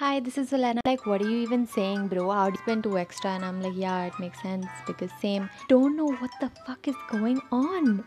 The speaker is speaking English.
Hi, this is Elena. Like, what are you even saying, bro? I would spend two extra? And I'm like, yeah, it makes sense because same. Don't know what the fuck is going on.